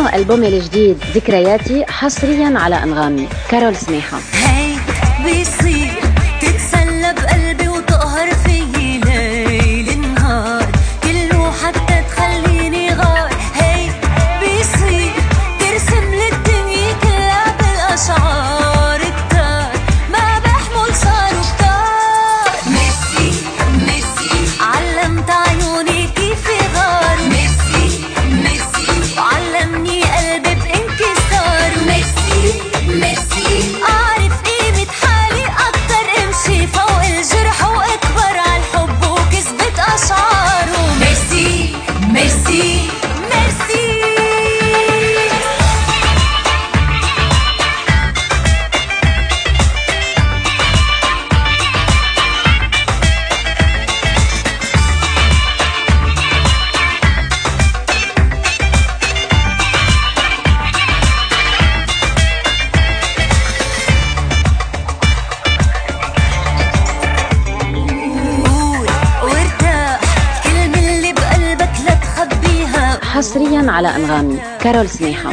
اسمعوا ألبومي الجديد ذكرياتي حصريا على أنغامي. كارول سميحة. هي بيصير حصريا على أنغامي كارول سنيحة